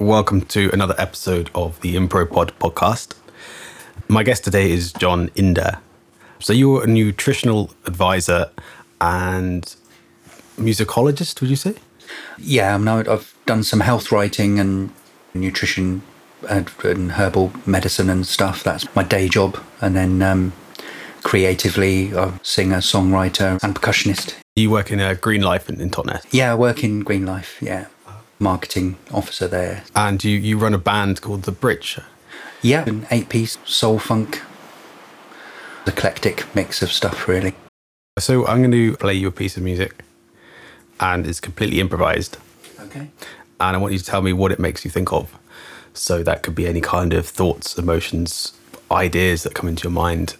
welcome to another episode of the Impro Pod podcast. My guest today is Jon Inder. So, you're a nutritional advisor and musicologist, would you say? Yeah, I'm now, I've done some health writing and nutrition and, and herbal medicine and stuff. That's my day job. And then um, creatively, I'm a singer, songwriter, and percussionist. You work in a Green Life in, in Totnes. Yeah, I work in Green Life. Yeah, marketing officer there. And you, you run a band called The Bridge. Yeah, an eight-piece soul funk, eclectic mix of stuff, really. So, I'm going to play you a piece of music, and it's completely improvised. Okay. And I want you to tell me what it makes you think of. So, that could be any kind of thoughts, emotions, ideas that come into your mind.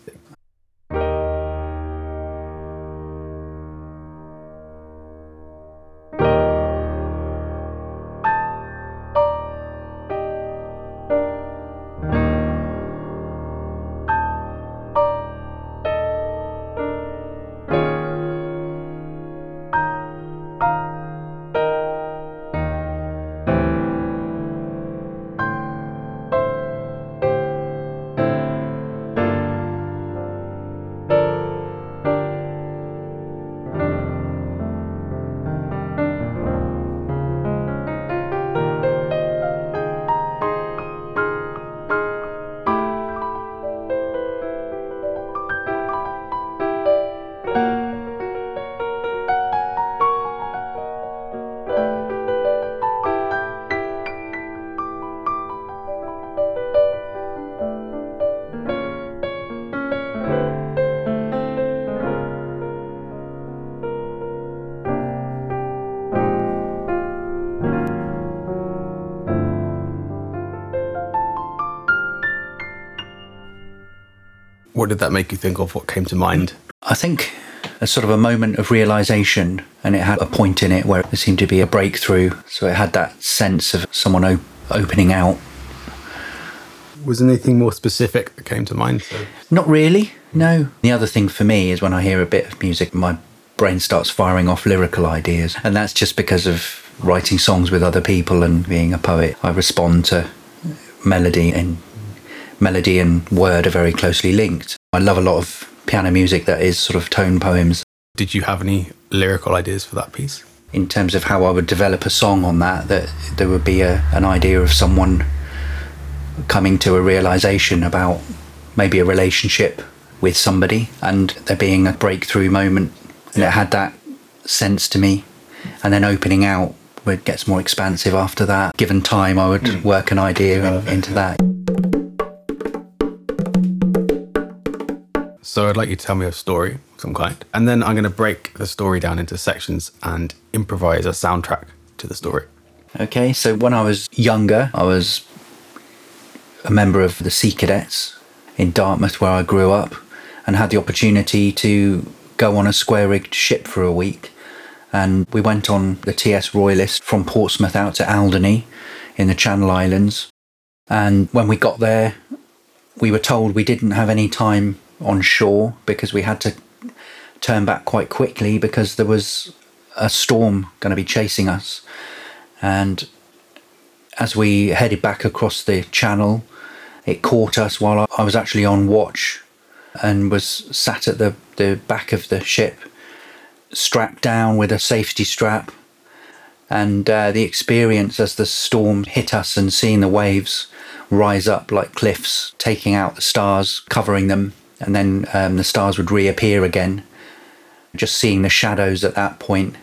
What did that make you think of? What came to mind? I think a sort of a moment of realization, and it had a point in it where there seemed to be a breakthrough. So it had that sense of someone op- opening out. Was anything more specific that came to mind? So, Not really, no. The other thing for me is when I hear a bit of music, my brain starts firing off lyrical ideas. And that's just because of writing songs with other people and being a poet. I respond to melody, and melody and word are very closely linked. I love a lot of piano music that is sort of tone poems. did you have any lyrical ideas for that piece? in terms of how I would develop a song on that, that there would be a, an idea of someone coming to a realization about maybe a relationship with somebody and there being a breakthrough moment. And it had that sense to me. And then opening out it gets more expansive after that. Given time, I would hmm. work an idea in, into that. So I'd like you to tell me a story of some kind, and then I'm going to break the story down into sections and improvise a soundtrack to the story. Okay, so when I was younger, I was a member of the Sea Cadets in Dartmouth, where I grew up, and had the opportunity to go on a square rigged ship for a week. And we went on the TS Royalist from Portsmouth out to Alderney in the Channel Islands. And when we got there, we were told we didn't have any time on shore because we had to turn back quite quickly because there was a storm going to be chasing us. And as we headed back across the channel, it caught us while I was actually on watch and was sat at the, the back of the ship, strapped down with a safety strap. And uh, the experience as the storm hit us and seeing the waves rise up like cliffs, taking out the stars, covering them, and then um, the stars would reappear again. Just seeing the shadows at that point,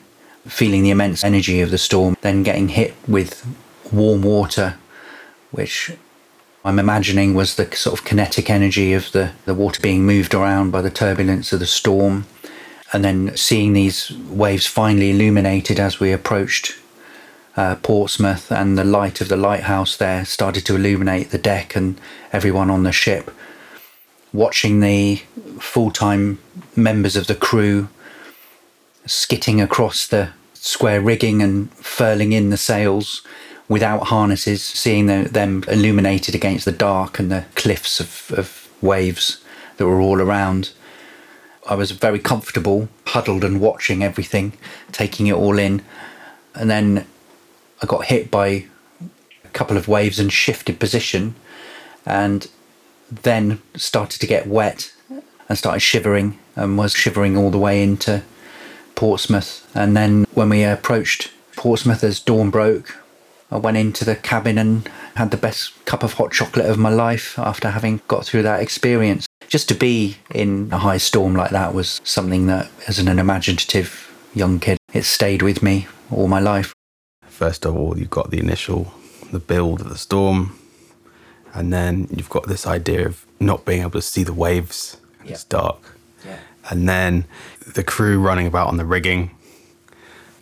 feeling the immense energy of the storm, then getting hit with warm water, which I'm imagining was the sort of kinetic energy of the, the water being moved around by the turbulence of the storm. And then seeing these waves finally illuminated as we approached uh, Portsmouth, and the light of the lighthouse there started to illuminate the deck and everyone on the ship. Watching the full time members of the crew skitting across the square rigging and furling in the sails without harnesses, seeing the, them illuminated against the dark and the cliffs of, of waves that were all around. I was very comfortable, huddled and watching everything, taking it all in. And then I got hit by a couple of waves and shifted position, and then started to get wet and started shivering and was shivering all the way into Portsmouth. And then when we approached Portsmouth as dawn broke, I went into the cabin and had the best cup of hot chocolate of my life after having got through that experience. Just to be in a high storm like that was something that, as an imaginative young kid, it stayed with me all my life. First of all, you've got the initial, the build of the storm, and then you've got this idea of not being able to see the waves. Yeah. It's dark. Yeah. And then the crew running about on the rigging,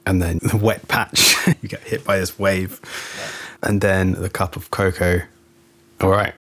and then the wet patch. you get hit by this wave, yeah. and then the cup of cocoa. All right.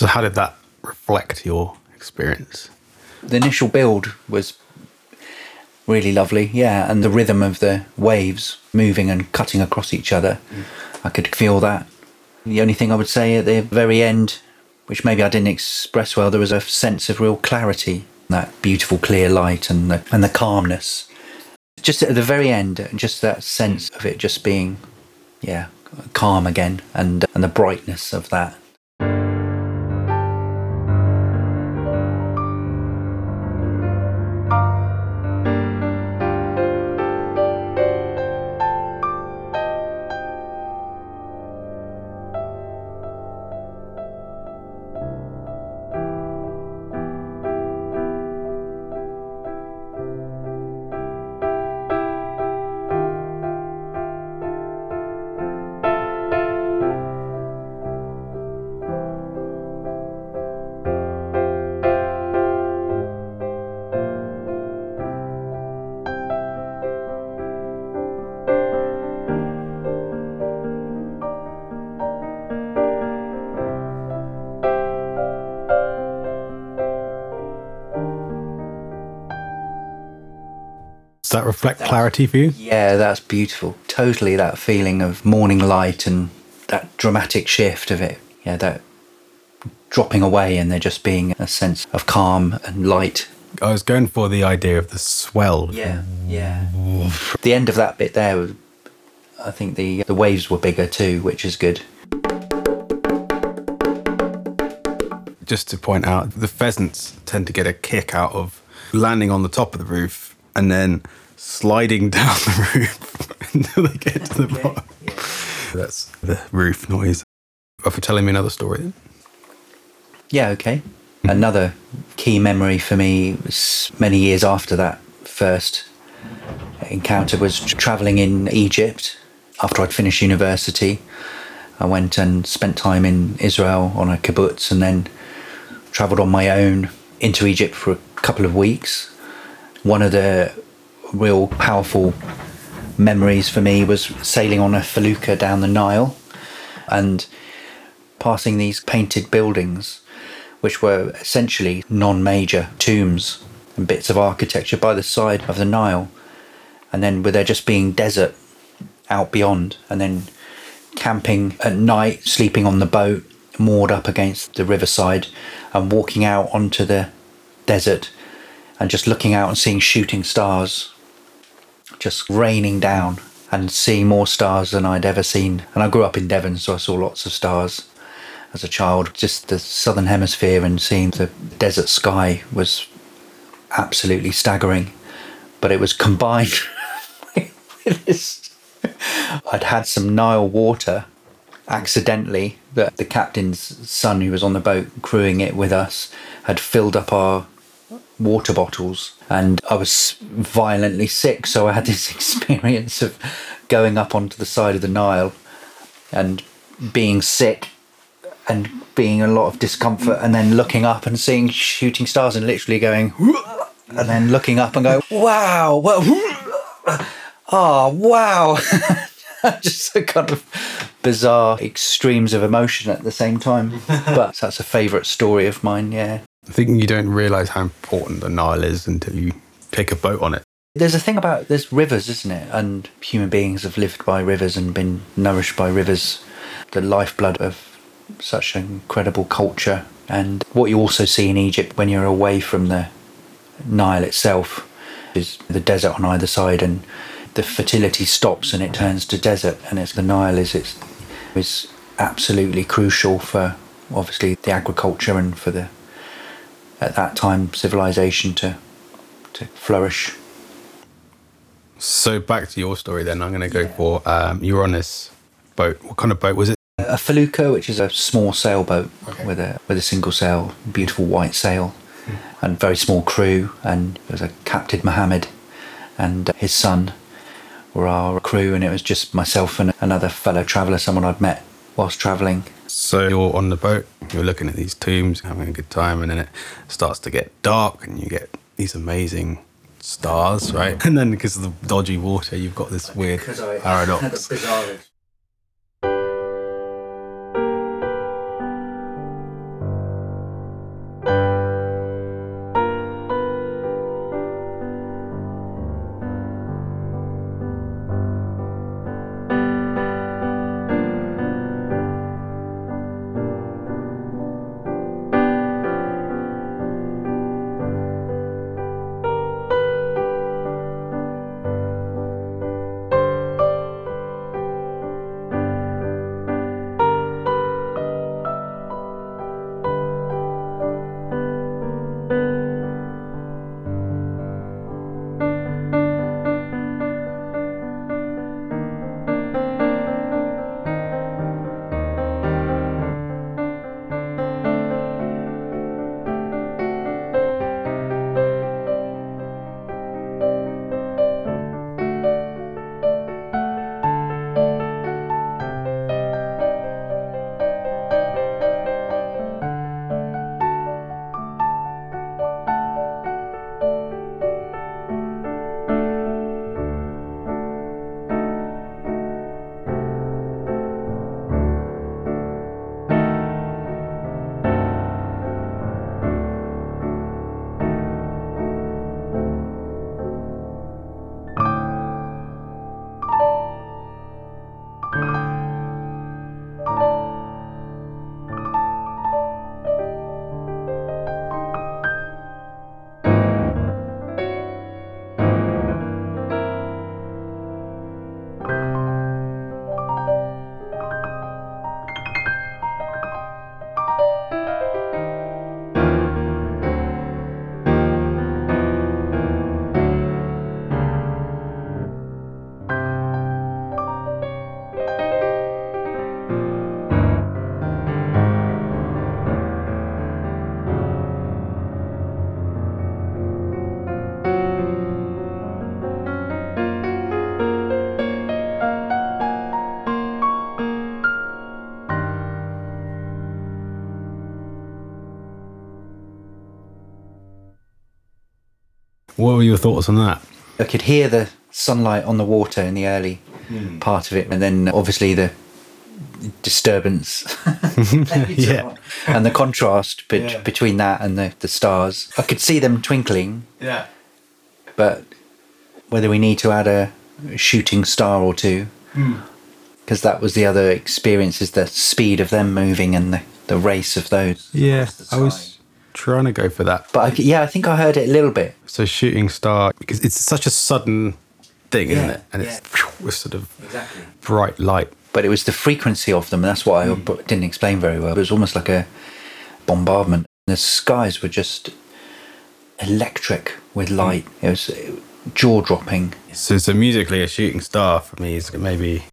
So, how did that reflect your experience? the initial build was really lovely yeah and the rhythm of the waves moving and cutting across each other i could feel that. The only thing i would say at the very end which maybe i didn't express well there was a sense of real clarity that beautiful clear light and the, and the calmness. Just at the very end just that sense of it just being yeah calm again and and the brightness of that Does that reflect clarity for you? Yeah, that's beautiful. Totally that feeling of morning light and that dramatic shift of it. Yeah, that dropping away and there just being a sense of calm and light. I was going for the idea of the swell. Yeah, yeah. The end of that bit there, I think the the waves were bigger too, which is good. Just to point out, the pheasants tend to get a kick out of landing on the top of the roof and then sliding down the roof until they get to the bottom. That's the roof noise. Oh, for telling me another story. Yeah, okay. Hmm. Another key memory for me was many years after that first encounter was traveling in Egypt after I'd finished university. I went and spent time in Israel on a kibbutz and then traveled on my own into Egypt for a couple of weeks. One of the real powerful memories for me was sailing on a felucca down the Nile and passing these painted buildings, which were essentially non major tombs and bits of architecture by the side of the Nile. And then with there just being desert out beyond, and then camping at night, sleeping on the boat, moored up against the riverside, and walking out onto the desert and just looking out and seeing shooting stars just raining down and seeing more stars than I'd ever seen. And I grew up in Devon, so I saw lots of stars as a child. Just the southern hemisphere and seeing the desert sky was absolutely staggering. But it was combined with this. I'd had some Nile water accidentally that the captain's son who was on the boat crewing it with us had filled up our water bottles and I was violently sick so I had this experience of going up onto the side of the Nile and being sick and being a lot of discomfort and then looking up and seeing shooting stars and literally going and then looking up and going wow well oh ah, wow. Just a kind of bizarre extremes of emotion at the same time. But that's a favorite story of mine yeah I think you don't realize how important the Nile is until you take a boat on it. There's a thing about there's rivers, isn't it? And human beings have lived by rivers and been nourished by rivers, the lifeblood of such an incredible culture. And what you also see in Egypt when you're away from the Nile itself is the desert on either side, and the fertility stops and it turns to desert. And it's the Nile is it's is absolutely crucial for obviously the agriculture and for the at that time civilization to to flourish. So back to your story then. I'm going to go for um, you were on this boat. What kind of boat was it? A felucca, which is a small sailboat Okay. with a with a single sail, beautiful white sail, Hmm. and very small crew. And there was a Captain Mohammed and his son were our crew, and it was just myself and another fellow traveller, someone I'd met whilst travelling. So you're on the boat, you're looking at these tombs, having a good time, and then it starts to get dark, and you get these amazing stars, right? And then because of the dodgy water, you've got this weird paradox. What were your thoughts on that? I could hear the sunlight on the water in the early hmm. part of it, and then obviously the disturbance Yeah. and the contrast bet- Yeah. between that and the, the stars. I could see them twinkling, Yeah. but whether we need to add a shooting star or two, hmm. because that was the other experience is the speed of them moving and the, the race of those. Yeah, the I was sky. Trying to go for that. But I, yeah, I think I heard it a little bit. So shooting star because it's such a sudden thing, isn't it? And it's with sort of Exactly. bright light. But it was the frequency of them. That's what I mm. b- didn't explain very well. It was almost like a bombardment. The skies were just electric with light. It was uh, jaw dropping. So, so musically, a shooting star for me is maybe.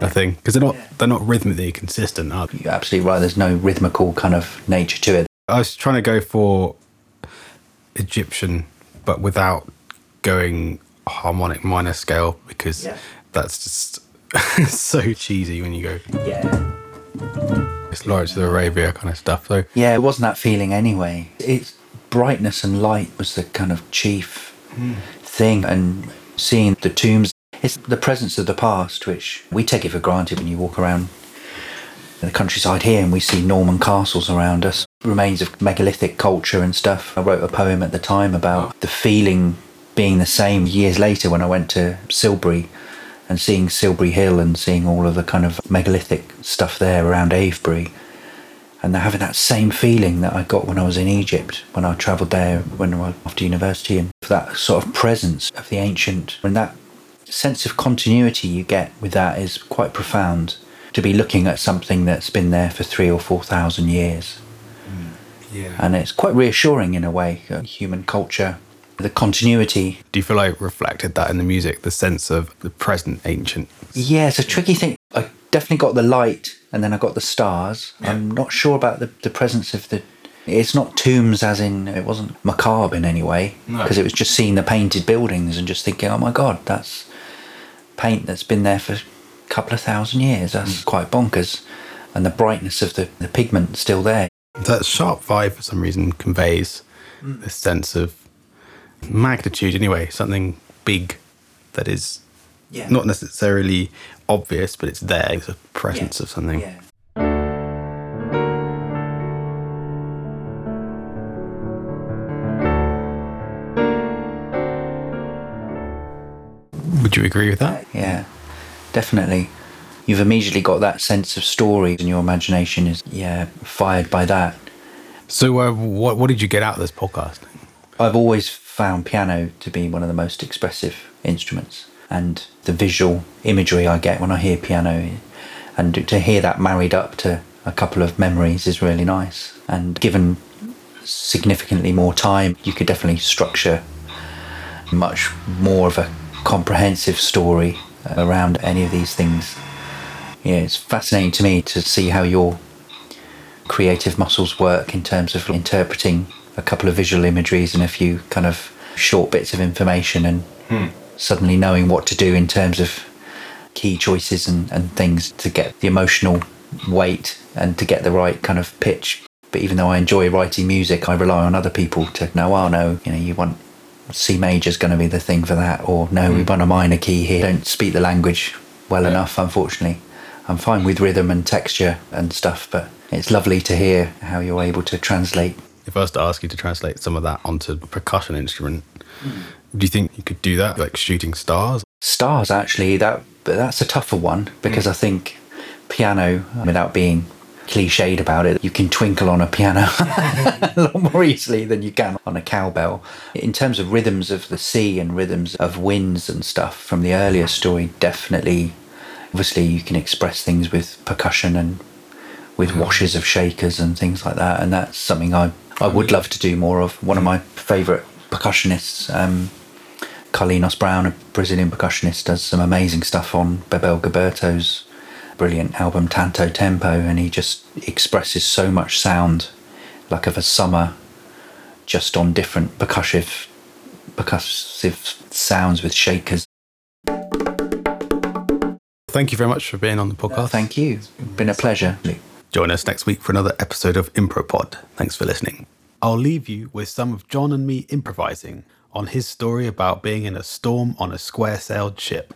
I think because they're not they're not rhythmically consistent. Are they? You're absolutely right. There's no rhythmical kind of nature to it. I was trying to go for Egyptian, but without going harmonic minor scale because Yeah. that's just so cheesy when you go. Yeah. It's Lawrence of Arabia kind of stuff. So Yeah, it wasn't that feeling anyway. Its brightness and light was the kind of chief hmm. thing. And seeing the tombs, it's the presence of the past, which we take it for granted when you walk around the countryside here and we see Norman castles around us, remains of megalithic culture and stuff. I wrote a poem at the time about the feeling being the same years later when I went to Silbury and seeing Silbury Hill and seeing all of the kind of megalithic stuff there around Avebury and having that same feeling that I got when I was in Egypt when I travelled there when I was after university and that sort of presence of the ancient and that sense of continuity you get with that is quite profound to be looking at something that's been there for three or four thousand years yeah. and it's quite reassuring in a way uh, human culture the continuity Do you feel like reflected that in the music, the sense of the present ancient? Yeah, it's a tricky thing. I definitely got the light and then I got the stars. I'm not sure about the, the presence of the. It's not tombs, as in it wasn't macabre in any way, No. because it was just seeing the painted buildings and just thinking, oh my god, that's paint that's been there for a couple of thousand years. That's hmm. quite bonkers. And the brightness of the, the pigment still there. That sharp vibe, for some reason, conveys hmm. this sense of magnitude. Anyway, something big that is Yeah. not necessarily obvious, but it's there. It's a presence of something. Yeah. You agree with that? Yeah, definitely. You've immediately got that sense of story, and your imagination is yeah fired by that. So, uh, what what did you get out of this podcast? I've always found piano to be one of the most expressive instruments, and the visual imagery I get when I hear piano, and to hear that married up to a couple of memories is really nice. And given significantly more time, you could definitely structure much more of a comprehensive story uh, around any of these things. Yeah, it's fascinating to me to see how your creative muscles work in terms of interpreting a couple of visual imageries and a few kind of short bits of information and hmm. suddenly knowing what to do in terms of key choices and, and things to get the emotional weight and to get the right kind of pitch. But even though I enjoy writing music, I rely on other people to know, oh no, you know, you want C major is going to be the thing for that, or no, we mm. want a minor key here. Don't speak the language well enough, unfortunately. I'm fine with rhythm and texture and stuff, but it's lovely to hear how you're able to translate. If I was to ask you to translate some of that onto a percussion instrument, hmm. do you think you could do that, like shooting stars? Stars, actually, that but that's a tougher one because hmm. I think piano, without being cliched about it, you can twinkle on a piano a lot more easily than you can on a cowbell. In terms of rhythms of the sea and rhythms of winds and stuff from the earlier story, definitely, obviously, you can express things with percussion and with washes of shakers and things like that. And that's something I, I would love to do more of. One of my favourite percussionists, um, Carlinhos Brown, a Brazilian percussionist, does some amazing stuff on Bebel Gilberto's brilliant album Tanto Tempo, and he just expresses so much sound, like of a summer, just on different percussive, percussive sounds with shakers. Thank you very much for being on the podcast. Thank you. Been a pleasure. Join us next week for another episode of Impropod. Thanks for listening. I'll leave you with some of Jon and me improvising on his story about being in a storm on a square sailed ship.